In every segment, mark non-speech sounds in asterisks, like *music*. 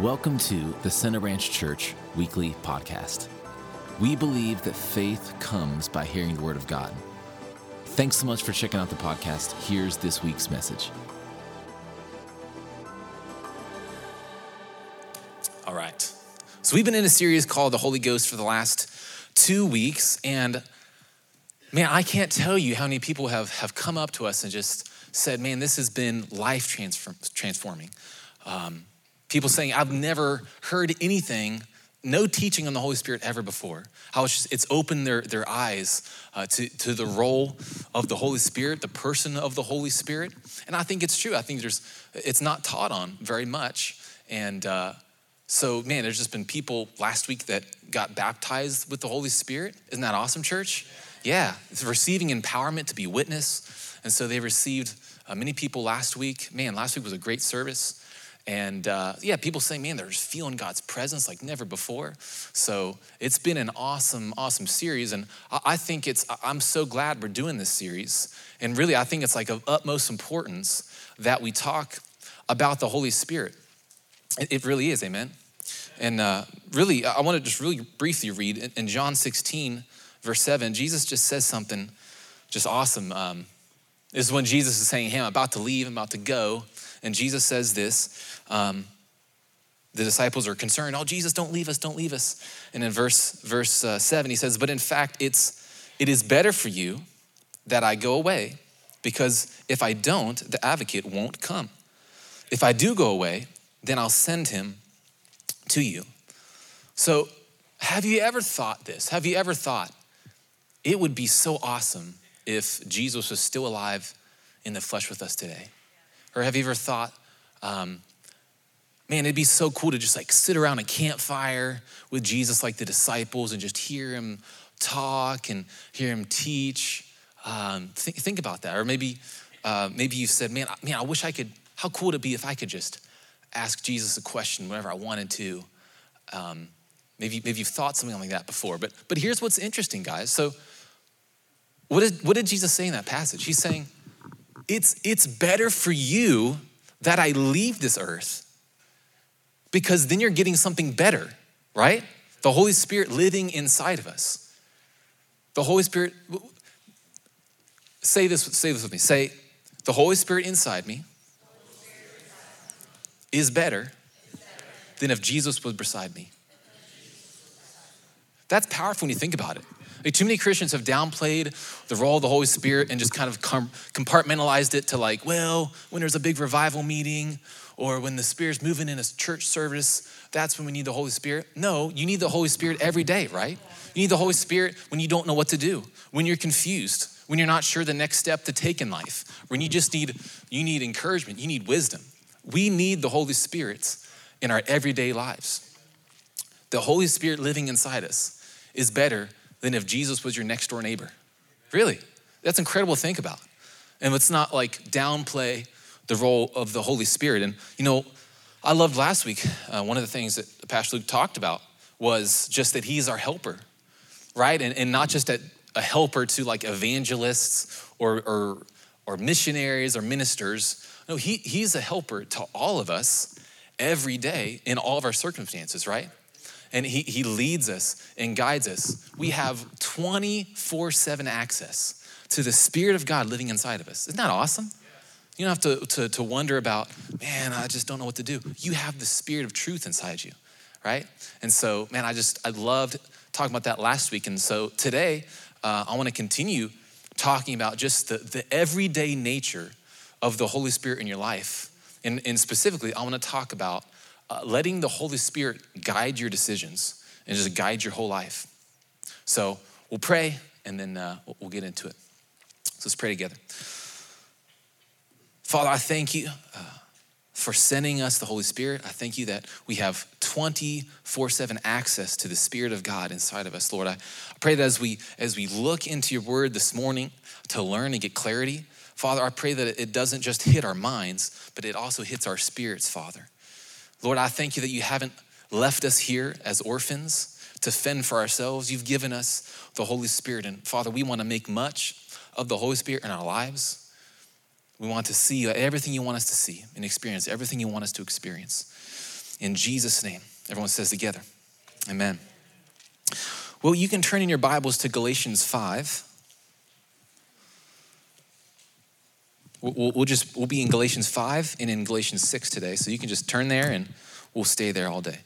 Welcome to the Center Ranch Church Weekly Podcast. We believe that faith comes by hearing the Word of God. Thanks so much for checking out the podcast. Here's this week's message. All right. So we've been in a series called The Holy Ghost for the last two weeks. And man, I can't tell you how many people have, have come up to us and just said, man, this has been life transform, transforming. Um, people saying, I've never heard anything, no teaching on the Holy Spirit ever before. How it's just, it's opened their, their eyes uh, to, to the role of the Holy Spirit, the person of the Holy Spirit. And I think it's true. I think there's, it's not taught on very much. And uh, so, man, there's just been people last week that got baptized with the Holy Spirit. Isn't that awesome, church? Yeah, it's receiving empowerment to be witness. And so they received uh, many people last week. Man, last week was a great service. And uh, yeah, people say, man, they're just feeling God's presence like never before. So it's been an awesome, awesome series. And I think it's, I'm so glad we're doing this series. And really, I think it's like of utmost importance that we talk about the Holy Spirit. It really is, amen. And uh, really, I want to just really briefly read in John 16, verse 7, Jesus just says something just awesome. Um, this is when Jesus is saying, Hey, I'm about to leave, I'm about to go. And Jesus says this. Um, the disciples are concerned, Oh, Jesus, don't leave us, don't leave us. And in verse, verse uh, 7, he says, But in fact, it's, it is better for you that I go away, because if I don't, the advocate won't come. If I do go away, then I'll send him to you. So, have you ever thought this? Have you ever thought it would be so awesome if Jesus was still alive in the flesh with us today? Or have you ever thought, um, man, it'd be so cool to just like sit around a campfire with Jesus like the disciples and just hear him talk and hear him teach? Um, think, think about that. Or maybe, uh, maybe you said, man, man, I wish I could, how cool would it be if I could just ask Jesus a question whenever I wanted to? Um, maybe, maybe you've thought something like that before. But, but here's what's interesting, guys. So, what did, what did Jesus say in that passage? He's saying, it's, it's better for you that I leave this earth because then you're getting something better, right? The Holy Spirit living inside of us. The Holy Spirit, say this, say this with me. Say, the Holy Spirit inside me is better than if Jesus was beside me. That's powerful when you think about it. Like, too many Christians have downplayed the role of the Holy Spirit and just kind of compartmentalized it to like, well, when there's a big revival meeting or when the Spirit's moving in a church service, that's when we need the Holy Spirit. No, you need the Holy Spirit every day, right? You need the Holy Spirit when you don't know what to do, when you're confused, when you're not sure the next step to take in life, when you just need you need encouragement, you need wisdom. We need the Holy Spirit in our everyday lives. The Holy Spirit living inside us is better than if Jesus was your next door neighbor. Really, that's incredible to think about. And let's not like downplay the role of the Holy Spirit. And you know, I loved last week, uh, one of the things that Pastor Luke talked about was just that he's our helper, right? And, and not just a, a helper to like evangelists or, or, or missionaries or ministers. No, he, he's a helper to all of us every day in all of our circumstances, right? And he, he leads us and guides us. We have 24 7 access to the Spirit of God living inside of us. Isn't that awesome? You don't have to, to, to wonder about, man, I just don't know what to do. You have the Spirit of truth inside you, right? And so, man, I just, I loved talking about that last week. And so today, uh, I want to continue talking about just the, the everyday nature of the Holy Spirit in your life. And, and specifically, I want to talk about uh, letting the Holy Spirit guide your decisions and just guide your whole life. So we'll pray and then uh, we'll get into it. So let's pray together. Father, I thank you uh, for sending us the Holy Spirit. I thank you that we have 24 7 access to the Spirit of God inside of us, Lord. I pray that as we, as we look into your word this morning to learn and get clarity, Father, I pray that it doesn't just hit our minds, but it also hits our spirits, Father. Lord, I thank you that you haven't left us here as orphans to fend for ourselves. You've given us the Holy Spirit. And Father, we want to make much of the Holy Spirit in our lives. We want to see everything you want us to see and experience, everything you want us to experience. in Jesus' name. Everyone says together, Amen. Well, you can turn in your Bibles to Galatians 5. We'll, we'll, just we'll be in Galatians 5 and in Galatians 6 today. So you can just turn there and we'll stay there all day.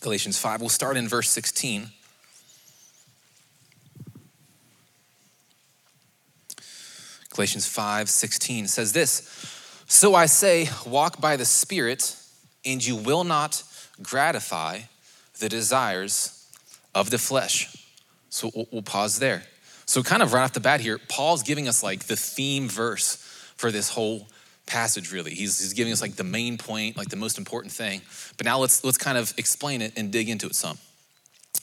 Galatians 5. We'll start in verse 16. Galatians 5 16 says this So I say, walk by the Spirit and you will not gratify the desires of the flesh. So we'll, pause there. So, kind of right off the bat here, Paul's giving us like the theme verse for this whole passage really he's, he's giving us like the main point like the most important thing but now let's let's kind of explain it and dig into it some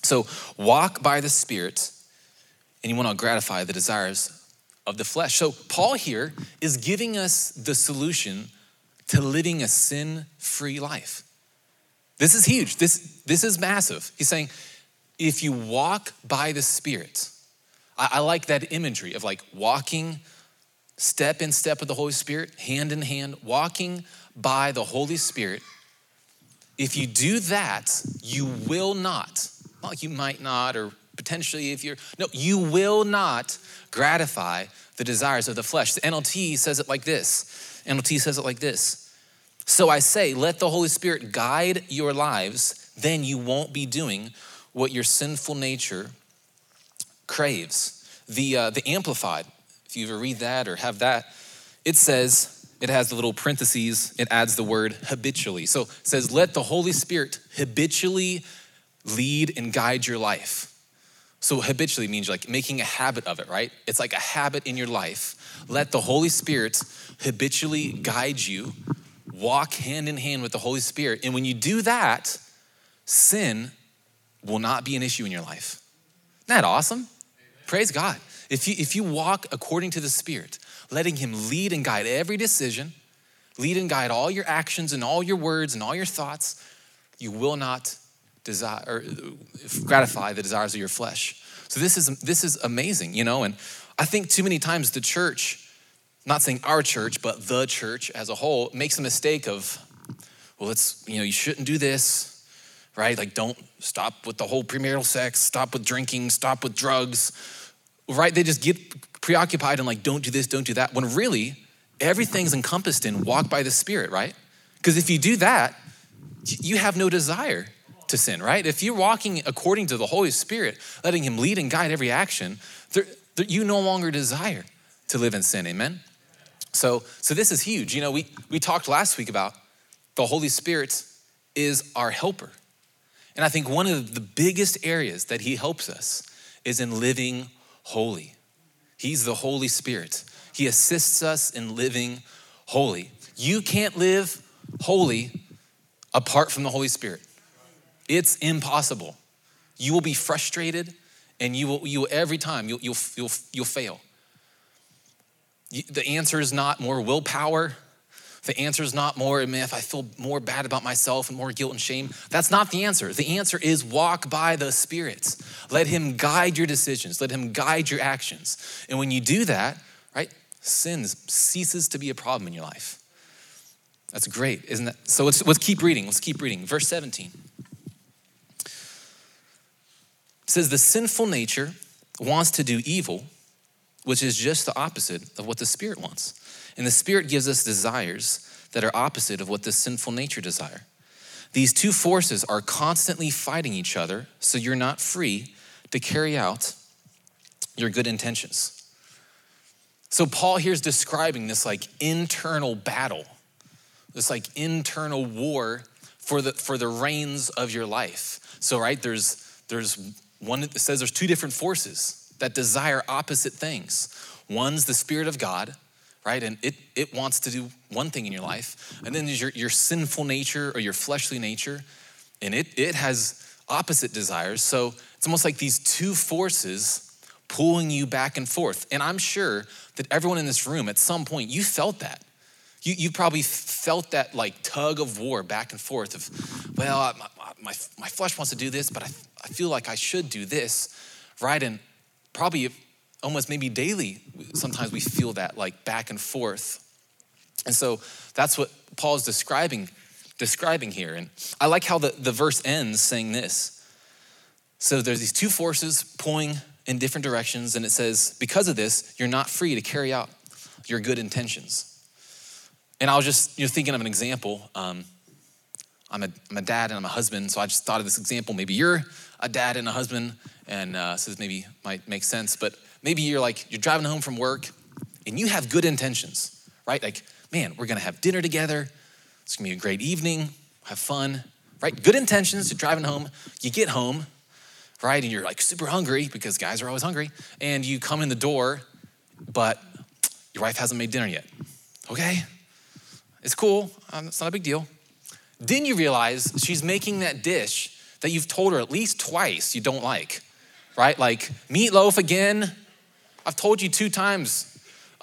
so walk by the spirit and you want to gratify the desires of the flesh so paul here is giving us the solution to living a sin free life. This is huge. This, this is massive. He's saying, if you walk by the Spirit, I, I like that imagery of like walking step in step with the Holy Spirit, hand in hand, walking by the Holy Spirit. If you do that, you will not, well, you might not, or potentially if you're, no, you will not gratify the desires of the flesh. The NLT says it like this NLT says it like this So I say, let the Holy Spirit guide your lives, then you won't be doing what your sinful nature craves. The, uh, the Amplified, if you ever read that or have that, it says, it has the little parentheses, it adds the word habitually. So it says, let the Holy Spirit habitually lead and guide your life. So habitually means like making a habit of it, right? It's like a habit in your life. Let the Holy Spirit habitually guide you. Walk hand in hand with the Holy Spirit. And when you do that, sin will not be an issue in your life. Isn't that awesome? Amen. Praise God. If you, if you walk according to the Spirit, letting Him lead and guide every decision, lead and guide all your actions and all your words and all your thoughts, you will not desire or gratify the desires of your flesh. So this is this is amazing, you know, and I think too many times the church, not saying our church, but the church as a whole, makes a mistake of, well, it's, you know, you shouldn't do this, right? Like don't stop with the whole premarital sex, stop with drinking, stop with drugs, right? They just get preoccupied and like, don't do this, don't do that, when really everything's encompassed in walk by the Spirit, right? Because if you do that, you have no desire to sin, right? If you're walking according to the Holy Spirit, letting Him lead and guide every action, there, there, you no longer desire to live in sin, amen? So, so this is huge. You know, we, we talked last week about the Holy Spirit is our helper. And I think one of the biggest areas that He helps us is in living holy. He's the Holy Spirit. He assists us in living holy. You can't live holy apart from the Holy Spirit. It's impossible. You will be frustrated and you will, you will every time you'll, you'll, you'll, you'll fail. The answer is not more willpower. The answer is not more, if I feel more bad about myself and more guilt and shame. That's not the answer. The answer is walk by the Spirit. Let Him guide your decisions, let Him guide your actions. And when you do that, right, sin ceases to be a problem in your life. That's great, isn't that? So let's, let's keep reading. Let's keep reading. Verse 17. It says, The sinful nature wants to do evil, which is just the opposite of what the Spirit wants. And the Spirit gives us desires that are opposite of what the sinful nature desire. These two forces are constantly fighting each other, so you're not free to carry out your good intentions. So Paul here is describing this like internal battle, this like internal war for the for the reins of your life. So right there's there's one that says there's two different forces that desire opposite things. One's the Spirit of God, right? And it, it wants to do one thing in your life. And then there's your, your sinful nature or your fleshly nature, and it, it has opposite desires. So it's almost like these two forces pulling you back and forth. And I'm sure that everyone in this room at some point, you felt that. You, you probably felt that like tug of war back and forth of, well, my, my flesh wants to do this, but I, I feel like I should do this, right? And probably almost maybe daily, sometimes we feel that like back and forth. And so that's what Paul is describing, describing here. And I like how the, the verse ends saying this. So there's these two forces pulling in different directions, and it says, because of this, you're not free to carry out your good intentions. And I was just you know, thinking of an example. Um, I'm, a, I'm a dad and I'm a husband, so I just thought of this example. Maybe you're a dad and a husband, and uh, so this maybe might make sense. But maybe you're like, you're driving home from work and you have good intentions, right? Like, man, we're gonna have dinner together. It's gonna be a great evening, have fun, right? Good intentions, you're driving home. You get home, right? And you're like super hungry because guys are always hungry. And you come in the door, but your wife hasn't made dinner yet. Okay? It's cool, um, it's not a big deal. Then you realize she's making that dish that you've told her at least twice you don't like, right? Like meatloaf again. I've told you two times.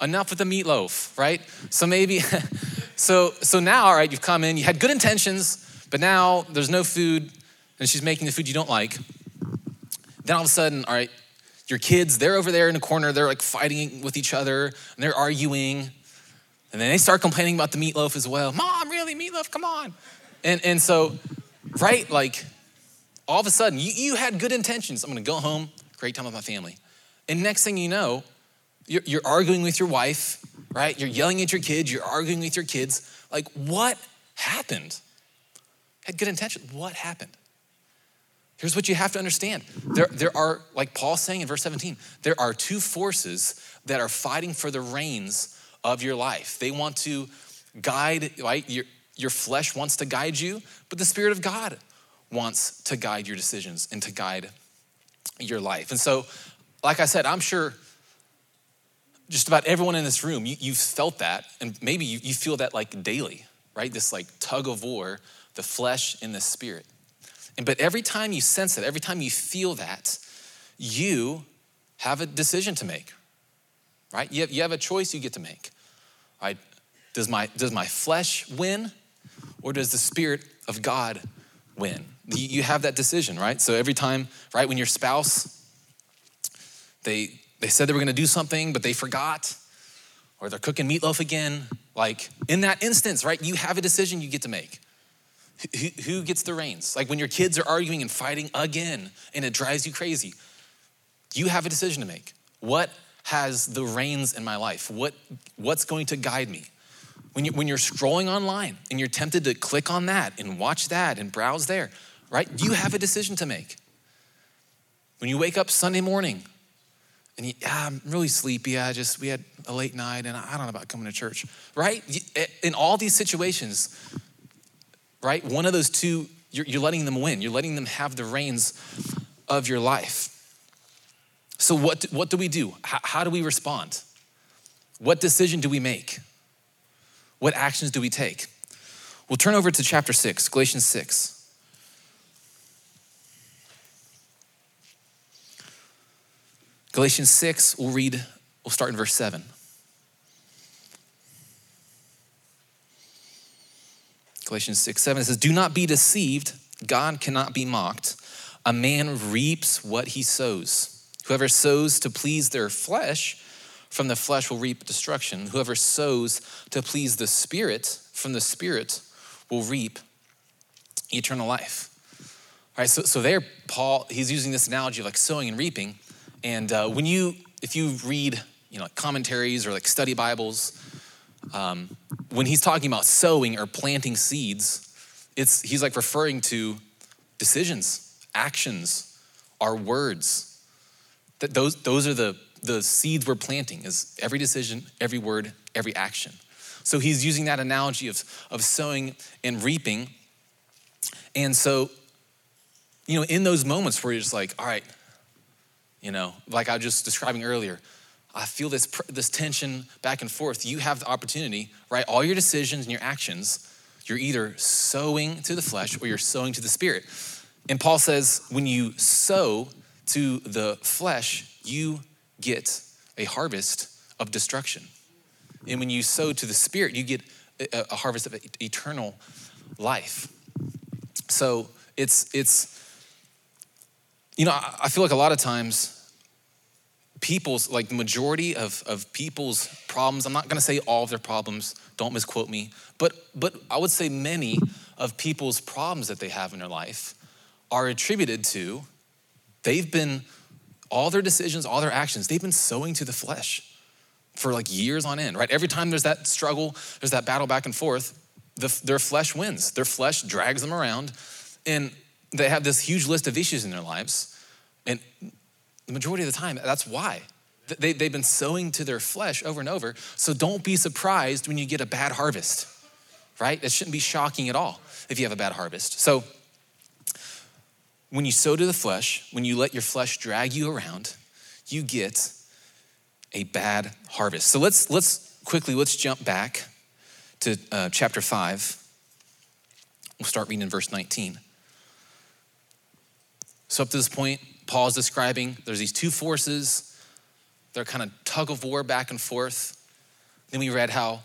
Enough with the meatloaf, right? So maybe, *laughs* so so now, all right, you've come in, you had good intentions, but now there's no food, and she's making the food you don't like. Then all of a sudden, all right, your kids, they're over there in the corner, they're like fighting with each other, and they're arguing. And then they start complaining about the meatloaf as well. Mom, really, meatloaf? Come on. And, and so, right, like all of a sudden, you, you had good intentions. I'm gonna go home, great time with my family. And next thing you know, you're, you're arguing with your wife, right? You're yelling at your kids, you're arguing with your kids. Like, what happened? Had good intentions. What happened? Here's what you have to understand. There, there are, like Paul's saying in verse 17, there are two forces that are fighting for the reins of your life. They want to guide, right? Your, your flesh wants to guide you, but the Spirit of God wants to guide your decisions and to guide your life. And so, like I said, I'm sure just about everyone in this room, you, have felt that, and maybe you, you feel that like daily, right? This like tug of war, the flesh and the spirit. And but every time you sense it, every time you feel that, you have a decision to make, right? You have, you have a choice you get to make, right? Does my, does my flesh win or does the Spirit of God win? You, have that decision, right? So every time, right, when your spouse, they, they said they were gonna do something, but they forgot, or they're cooking meatloaf again, like in that instance, right, you have a decision you get to make. Who, who gets the reins? Like when your kids are arguing and fighting again and it drives you crazy, you have a decision to make. What has the reins in my life? What, what's going to guide me? When, you, when you're scrolling online and you're tempted to click on that and watch that and browse there, right? You have a decision to make. When you wake up Sunday morning and you, ah, I'm really sleepy, I just, we had a late night and I don't know about coming to church, right? In all these situations, right? One of those two, you're, you're letting them win. You're letting them have the reins of your life. So, what do, what do we do? How, how do we respond? What decision do we make? What actions do we take? We'll turn over to chapter 6, Galatians 6. Galatians 6, we'll read, we'll start in verse 7. Galatians 6 7 it says, Do not be deceived. God cannot be mocked. A man reaps what he sows. Whoever sows to please their flesh, from the flesh will reap destruction. Whoever sows to please the Spirit, from the Spirit will reap eternal life. All right, so, so there, Paul, he's using this analogy of like sowing and reaping. And uh, when you, if you read, you know, like commentaries or like study Bibles, um, when he's talking about sowing or planting seeds, it's, he's like referring to decisions, actions, our words. That those, those are the, the seeds we're planting is every decision, every word, every action. So he's using that analogy of, of sowing and reaping. And so, you know, in those moments where you're just like, all right, you know, like I was just describing earlier, I feel this, this tension back and forth. You have the opportunity, right? All your decisions and your actions, you're either sowing to the flesh or you're sowing to the spirit. And Paul says, when you sow to the flesh, you get a harvest of destruction. And when you sow to the spirit, you get a, a harvest of eternal life. So it's, it's, you know, I feel like a lot of times people's, like the majority of, of people's problems, I'm not gonna say all of their problems, don't misquote me, but, but I would say many of people's problems that they have in their life are attributed to they've been, all their decisions, all their actions, they've been sowing to the flesh for like years on end, right? Every time there's that struggle, there's that battle back and forth, the, their flesh wins. Their flesh drags them around, and they have this huge list of issues in their lives. And the majority of the time, that's why. They, they've been sowing to their flesh over and over. So don't be surprised when you get a bad harvest, right? It shouldn't be shocking at all if you have a bad harvest. So when you sow to the flesh, when you let your flesh drag you around, you get a bad harvest. So let's let's quickly let's jump back to uh, chapter five. We'll start reading in verse 19. So up to this point, Paul is describing there's these two forces. They're kind of tug of war back and forth. Then we read how,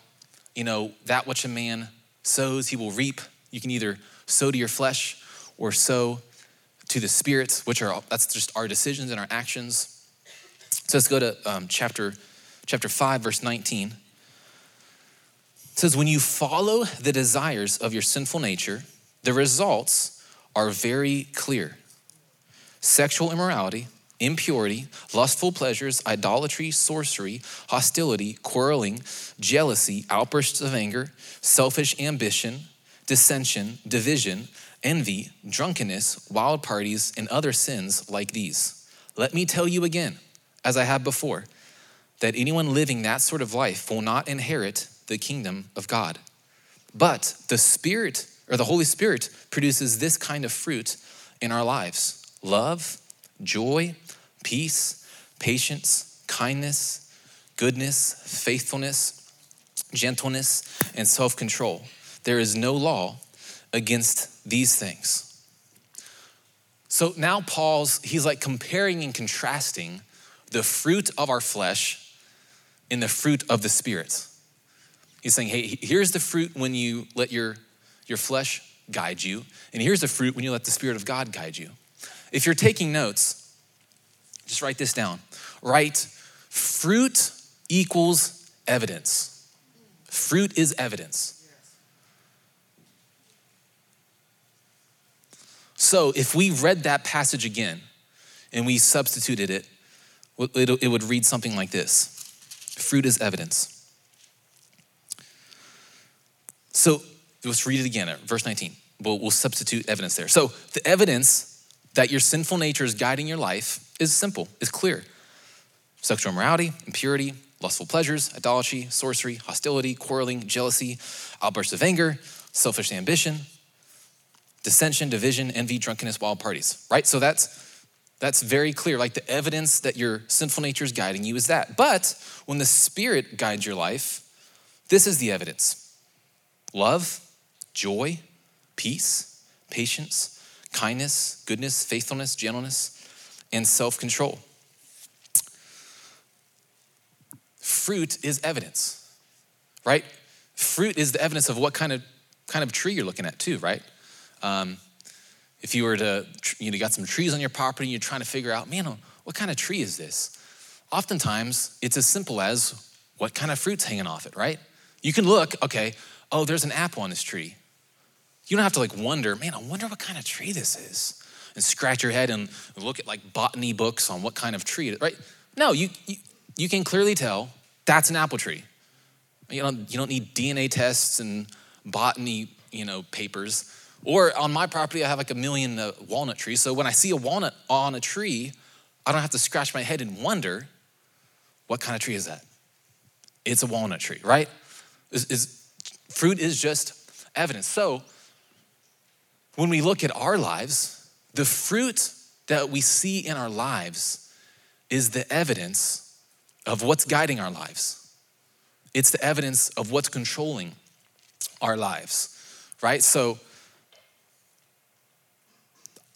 you know, that which a man sows, he will reap. You can either sow to your flesh or sow to the spirits, which are that's just our decisions and our actions. So let's go to um, chapter, chapter 5, verse 19. It says, When you follow the desires of your sinful nature, the results are very clear sexual immorality, impurity, lustful pleasures, idolatry, sorcery, hostility, quarreling, jealousy, outbursts of anger, selfish ambition, dissension, division, envy, drunkenness, wild parties, and other sins like these. Let me tell you again as I have before, that anyone living that sort of life will not inherit the kingdom of God. But the Spirit, or the Holy Spirit, produces this kind of fruit in our lives love, joy, peace, patience, kindness, goodness, faithfulness, gentleness, and self control. There is no law against these things. So now Paul's, he's like comparing and contrasting the fruit of our flesh in the fruit of the Spirit. He's saying, hey, here's the fruit when you let your, your flesh guide you, and here's the fruit when you let the Spirit of God guide you. If you're taking notes, just write this down. Write, fruit equals evidence. Fruit is evidence. So if we read that passage again and we substituted it it would read something like this Fruit is evidence. So let's read it again, uh, verse 19. We'll, we'll substitute evidence there. So the evidence that your sinful nature is guiding your life is simple, is clear. Sexual immorality, impurity, lustful pleasures, idolatry, sorcery, hostility, quarreling, jealousy, outbursts of anger, selfish ambition, dissension, division, envy, drunkenness, wild parties, right? So that's that's very clear. Like the evidence that your sinful nature is guiding you is that. But when the Spirit guides your life, this is the evidence love, joy, peace, patience, kindness, goodness, faithfulness, gentleness, and self control. Fruit is evidence, right? Fruit is the evidence of what kind of, kind of tree you're looking at, too, right? Um, if you were to, you know, got some trees on your property and you're trying to figure out, man, what kind of tree is this? Oftentimes, it's as simple as what kind of fruit's hanging off it, right? You can look, okay, oh, there's an apple on this tree. You don't have to like wonder, man, I wonder what kind of tree this is. And scratch your head and look at like botany books on what kind of tree, right? No, you, you, you can clearly tell that's an apple tree. You don't, you don't need DNA tests and botany, you know, papers or on my property, I have like a million uh, walnut trees. So when I see a walnut on a tree, I don't have to scratch my head and wonder, what kind of tree is that? It's a walnut tree, right? Is, is, fruit is just evidence. So when we look at our lives, the fruit that we see in our lives is the evidence of what's guiding our lives. It's the evidence of what's controlling our lives, right? So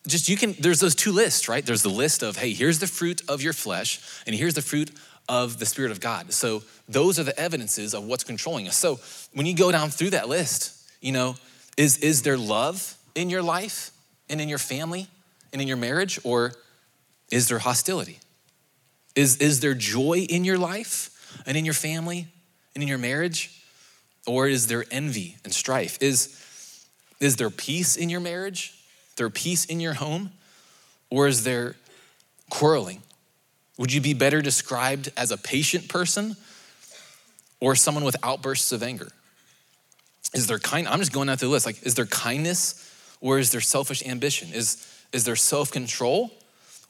just you can, there's those two lists, right? There's the list of, hey, here's the fruit of your flesh, and here's the fruit of the Spirit of God. So those are the evidences of what's controlling us. So when you go down through that list, you know, is, is there love in your life and in your family and in your marriage, or is there hostility? Is, is there joy in your life and in your family and in your marriage? Or is there envy and strife? Is, is there peace in your marriage? There peace in your home? Or is there quarreling? Would you be better described as a patient person or someone with outbursts of anger? Is there kind I'm just going through the list. Like, is there kindness or is there selfish ambition? Is, is there self-control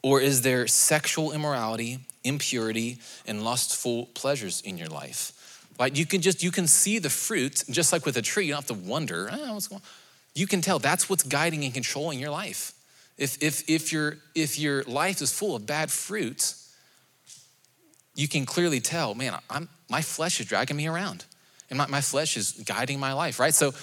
or is there sexual immorality, impurity, and lustful pleasures in your life? Like you can just you can see the fruit, just like with a tree, you don't have to wonder, oh, what's going on. You can tell that's what's guiding and controlling your life. If, if, if, your, if your life is full of bad fruit, you can clearly tell, man, I'm, my flesh is dragging me around and my, my flesh is guiding my life, right? So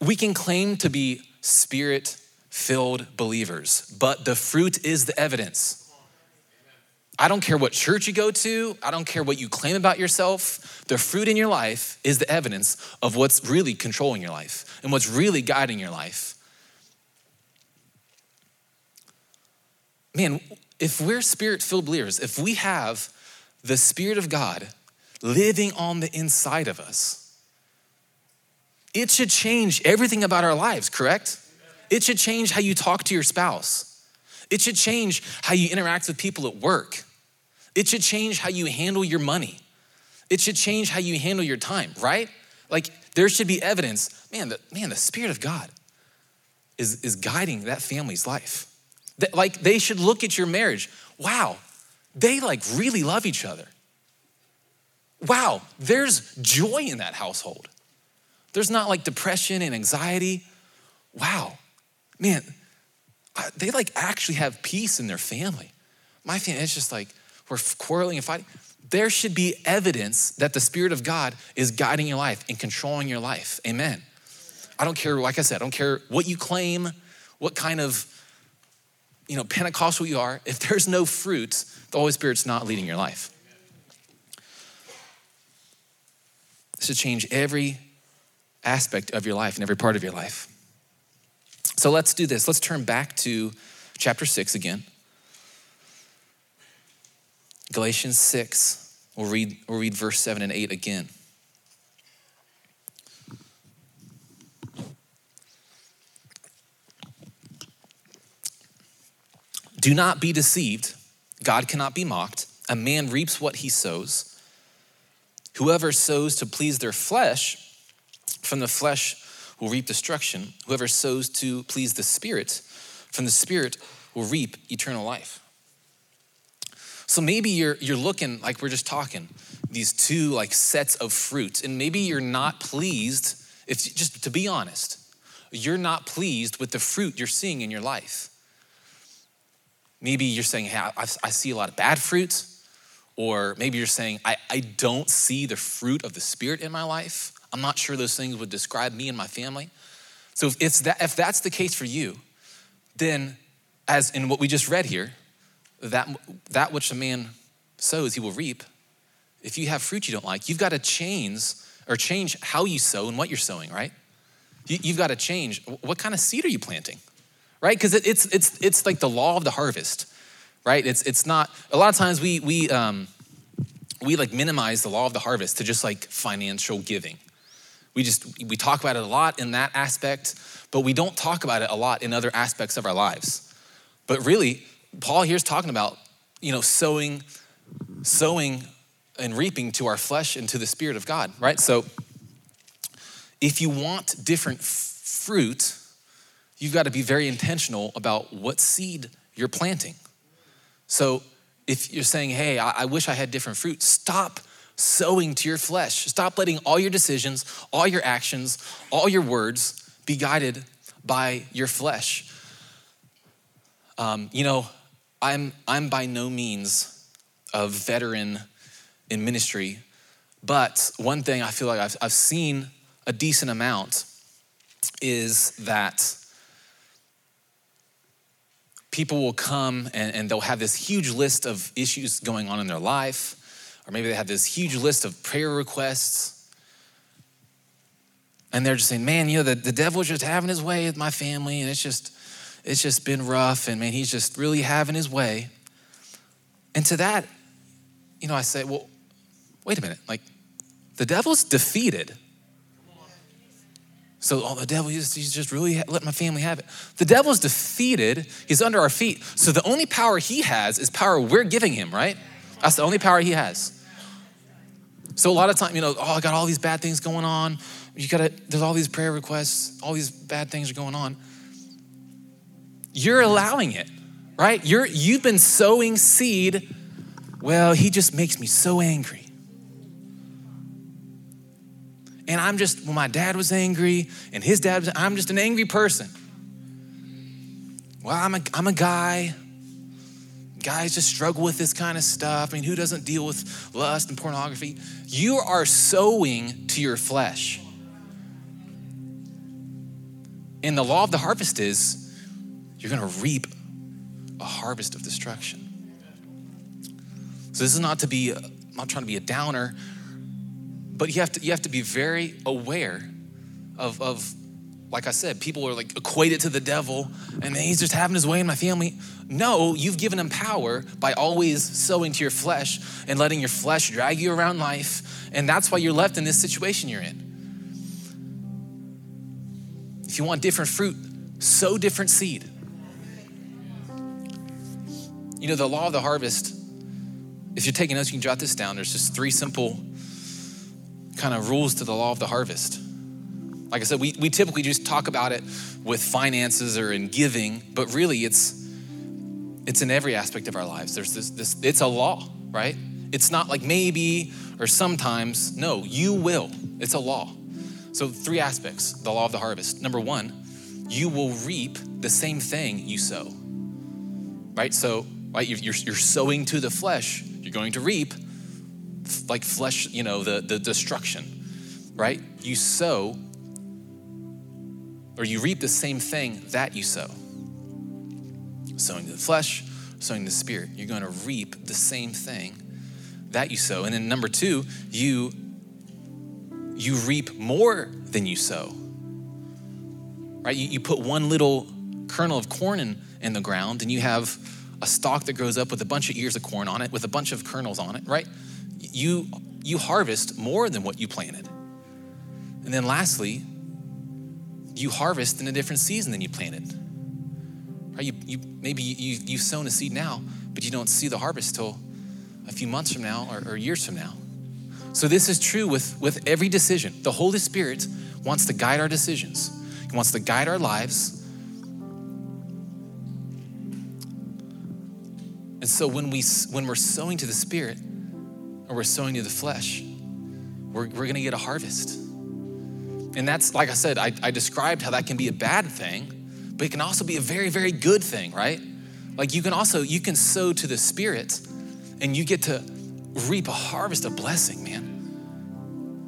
we can claim to be spirit filled believers, but the fruit is the evidence. I don't care what church you go to, I don't care what you claim about yourself. The fruit in your life is the evidence of what's really controlling your life and what's really guiding your life. Man, if we're spirit filled believers, if we have the Spirit of God living on the inside of us, it should change everything about our lives, correct? It should change how you talk to your spouse. It should change how you interact with people at work. It should change how you handle your money. It should change how you handle your time, right? Like there should be evidence, man, the, man, the Spirit of God is, is guiding that family's life. That, like they should look at your marriage. Wow, they like really love each other. Wow, there's joy in that household. There's not like depression and anxiety. Wow, man, they like actually have peace in their family. My family, it's just like we're quarreling and fighting. There should be evidence that the Spirit of God is guiding your life and controlling your life. Amen. I don't care, like I said, I don't care what you claim, what kind of you know, Pentecostal you are, if there's no fruit, the Holy Spirit's not leading your life. This should change every aspect of your life and every part of your life. So let's do this. Let's turn back to chapter 6 again. Galatians 6. We'll read, we'll read verse 7 and 8 again. Do not be deceived. God cannot be mocked. A man reaps what he sows. Whoever sows to please their flesh, from the flesh will reap destruction. Whoever sows to please the Spirit, from the Spirit will reap eternal life. So maybe you're, you're looking, like we're just talking, these two like sets of fruits, and maybe you're not pleased, if just to be honest, you're not pleased with the fruit you're seeing in your life. Maybe you're saying, hey, I, I see a lot of bad fruits, Or maybe you're saying, I, I don't see the fruit of the Spirit in my life. I'm not sure those things would describe me and my family. So if, it's that, if that's the case for you, then as in what we just read here, that, that which a man sows, he will reap. If you have fruit you don't like, you've got to change or change how you sow and what you're sowing, right? You, you've got to change. What kind of seed are you planting? right? Because it, it's, it's, it's like the law of the harvest, right? It's, it's not, a lot of times we, we, um, we like minimize the law of the harvest to just like financial giving. We just, we talk about it a lot in that aspect, but we don't talk about it a lot in other aspects of our lives. But really, Paul here's talking about, you know, sowing, sowing and reaping to our flesh and to the Spirit of God, right? So if you want different f- fruit, you've got to be very intentional about what seed you're planting. So if you're saying, hey, I, I wish I had different fruit, stop sowing to your flesh. Stop letting all your decisions, all your actions, all your words be guided by your flesh. Um, you know, I'm, I'm by no means a veteran in ministry, but one thing I feel like I've, I've seen a decent amount is that people will come and, and, they'll have this huge list of issues going on in their life, or maybe they have this huge list of prayer requests. And they're just saying, man, you know, the, the devil's just having his way with my family, and it's just, it's just been rough, and man, he's just really having his way. And to that, you know, I say, well, wait a minute. Like, the devil's defeated. So, oh, the devil, he's, he's just really let my family have it. The devil's defeated. He's under our feet. So, the only power he has is power we're giving him, right? That's the only power he has. So, a lot of time, you know, oh, I got all these bad things going on. You gotta, there's all these prayer requests, all these bad things are going on. You're allowing it, right? You're, you've been sowing seed. Well, he just makes me so angry. And I'm just, when my dad was angry and his dad was, I'm just an angry person. Well, I'm a, I'm a guy. Guys just struggle with this kind of stuff. I mean, who doesn't deal with lust and pornography? You are sowing to your flesh. And the law of the harvest is you're going to reap a harvest of destruction. So this is not to be, I'm not trying to be a downer, but you have to, you have to be very aware of, of, like I said, people are like equated to the devil and he's just having his way in my family. No, you've given him power by always sowing to your flesh and letting your flesh drag you around life. And that's why you're left in this situation you're in. If you want different fruit, sow different seed. You know, the law of the harvest, if you're taking notes, you can jot this down. There's just three simple kind of rules to the law of the harvest. Like I said, we, we typically just talk about it with finances or in giving, but really it's it's in every aspect of our lives. There's this, this it's a law, right? It's not like maybe or sometimes. No, you will. It's a law. So, three aspects the law of the harvest. Number one, you will reap the same thing you sow. Right? So, right, you're, you're sowing to the flesh, you're going to reap like flesh, you know, the, the destruction, right? You sow or you reap the same thing that you sow. Sowing to the flesh, sowing to the spirit. You're going to reap the same thing that you sow. And then number two, you you reap more than you sow. Right? You, you put one little kernel of corn in, in the ground and you have a stalk that grows up with a bunch of ears of corn on it, with a bunch of kernels on it, right? You, you harvest more than what you planted. And then lastly, you harvest in a different season than you planted. Right? You, you, maybe you, you've sown a seed now, but you don't see the harvest till a few months from now or, or years from now. So this is true with, with every decision. The Holy Spirit wants to guide our decisions. He wants to guide our lives. And so when we when we're sowing to the Spirit or we're sowing to the flesh, we're, we're gonna get a harvest. And that's like I said, I, I described how that can be a bad thing, but it can also be a very, very good thing, right? Like you can also you can sow to the Spirit and you get to reap a harvest of blessing, man.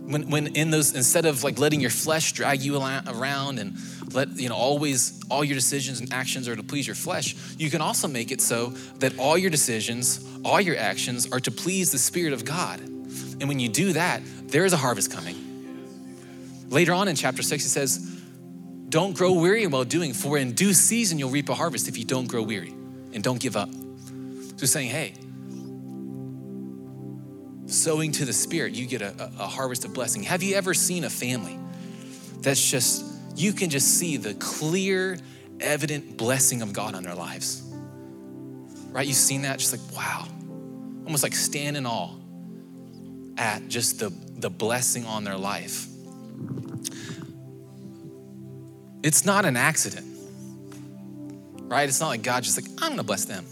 When, when in those, instead of like letting your flesh drag you around and let, you know, always all your decisions and actions are to please your flesh, you can also make it so that all your decisions, all your actions are to please the Spirit of God. And when you do that, there is a harvest coming. Later on in chapter six, he says, Don't grow weary while doing, for in due season you'll reap a harvest if you don't grow weary and don't give up. So he's saying, hey, sowing to the Spirit, you get a, a, harvest of blessing. Have you ever seen a family that's just, you can just see the clear, evident blessing of God on their lives? Right? You've seen that? Just like, wow. Almost like stand in awe at just the, the blessing on their life. It's not an accident, right? It's not like God just like, I'm gonna bless them.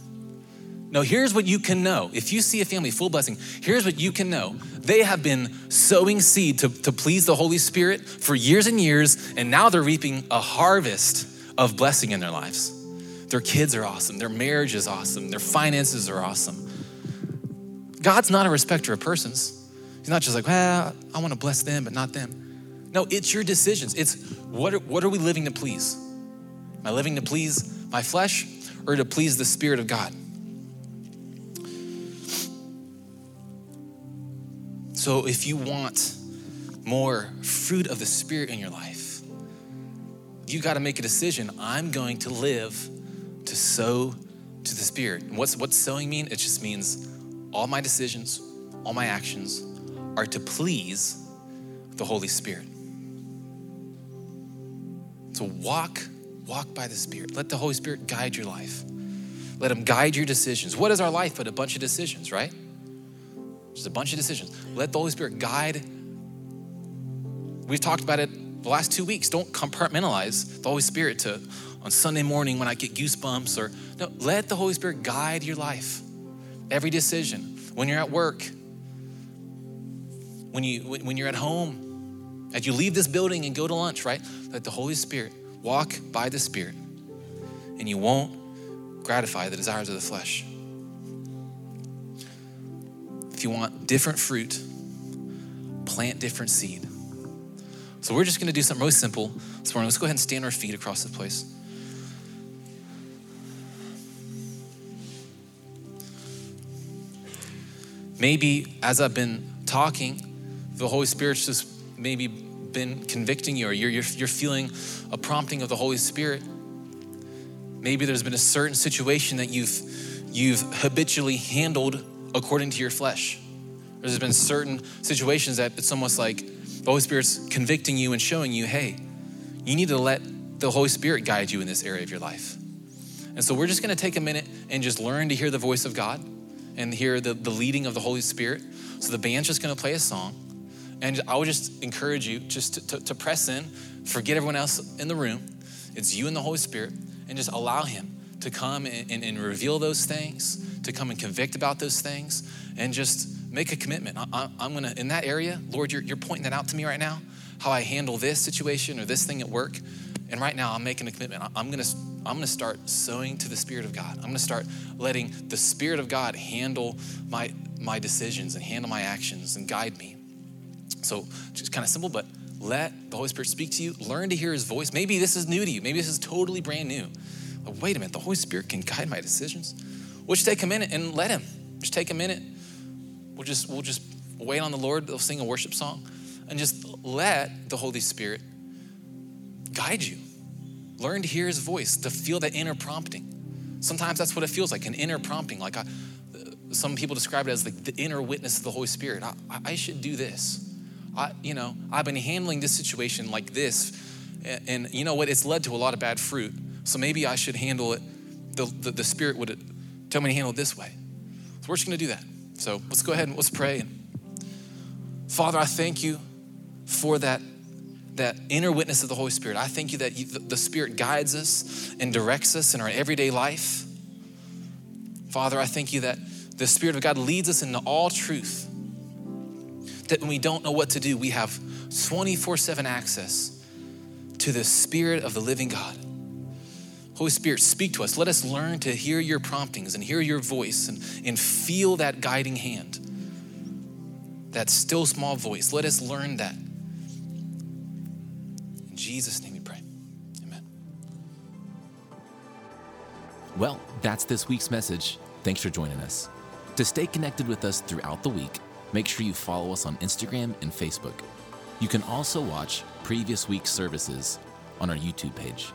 No, here's what you can know. If you see a family full blessing, here's what you can know. They have been sowing seed to, to please the Holy Spirit for years and years, and now they're reaping a harvest of blessing in their lives. Their kids are awesome, their marriage is awesome, their finances are awesome. God's not a respecter of persons. He's not just like, well, I want to bless them, but not them. No, it's your decisions. It's what are, what are we living to please? Am I living to please my flesh or to please the Spirit of God? So if you want more fruit of the Spirit in your life, you got to make a decision. I'm going to live to sow to the Spirit. And what's, what's sowing mean? It just means all my decisions, all my actions are to please the Holy Spirit. So walk, walk by the Spirit. Let the Holy Spirit guide your life. Let Him guide your decisions. What is our life but a bunch of decisions, right? Just a bunch of decisions. Let the Holy Spirit guide. We've talked about it the last two weeks. Don't compartmentalize the Holy Spirit to on Sunday morning when I get goosebumps or no, let the Holy Spirit guide your life. Every decision. When you're at work, when you when you're at home, as you leave this building and go to lunch, right? Let the Holy Spirit walk by the Spirit, and you won't gratify the desires of the flesh. If you want different fruit, plant different seed. So we're just going to do something really simple this morning. Let's go ahead and stand our feet across the place. Maybe as I've been talking, the Holy Spirit's just maybe been convicting you, or you're, you're, you're feeling a prompting of the Holy Spirit. Maybe there's been a certain situation that you've, you've habitually handled according to your flesh. There's been certain situations that it's almost like the Holy Spirit's convicting you and showing you, hey, you need to let the Holy Spirit guide you in this area of your life. And so we're just gonna take a minute and just learn to hear the voice of God and hear the, the leading of the Holy Spirit. So the band's just gonna play a song. And I would just encourage you just to, to, to press in, forget everyone else in the room. It's you and the Holy Spirit, and just allow Him to come and, and, and reveal those things, to come and convict about those things, and just make a commitment. I, am gonna, in that area, Lord, you're, you're pointing that out to me right now, how I handle this situation or this thing at work. And right now, I'm making a commitment. I'm gonna, I'm gonna start sowing to the Spirit of God. I'm gonna start letting the Spirit of God handle my, my decisions and handle my actions and guide me. So just kind of simple, but let the Holy Spirit speak to you. Learn to hear his voice. Maybe this is new to you. Maybe this is totally brand new. But wait a minute, the Holy Spirit can guide my decisions. We'll just take a minute and let him. Just take a minute. We'll just we'll just wait on the Lord. They'll sing a worship song and just let the Holy Spirit guide you. Learn to hear his voice, to feel that inner prompting. Sometimes that's what it feels like, an inner prompting. Like I, uh, some people describe it as like the inner witness of the Holy Spirit. I, I should do this. I, you know, I've been handling this situation like this, and, and, you know what? It's led to a lot of bad fruit. So maybe I should handle it. The, the, the Spirit would tell me to handle it this way. So we're just going to do that. So let's go ahead and let's pray. Father, I thank you for that that inner witness of the Holy Spirit. I thank you that you, the Spirit guides us and directs us in our everyday life. Father, I thank you that the Spirit of God leads us into all truth that when we don't know what to do, we have 24 7 access to the Spirit of the living God. Holy Spirit, speak to us. Let us learn to hear your promptings and hear your voice and, and feel that guiding hand, that still small voice. Let us learn that. In Jesus' name we pray. Amen. Well, that's this week's message. Thanks for joining us. To stay connected with us throughout the week, make sure you follow us on Instagram and Facebook. You can also watch previous week's services on our YouTube page.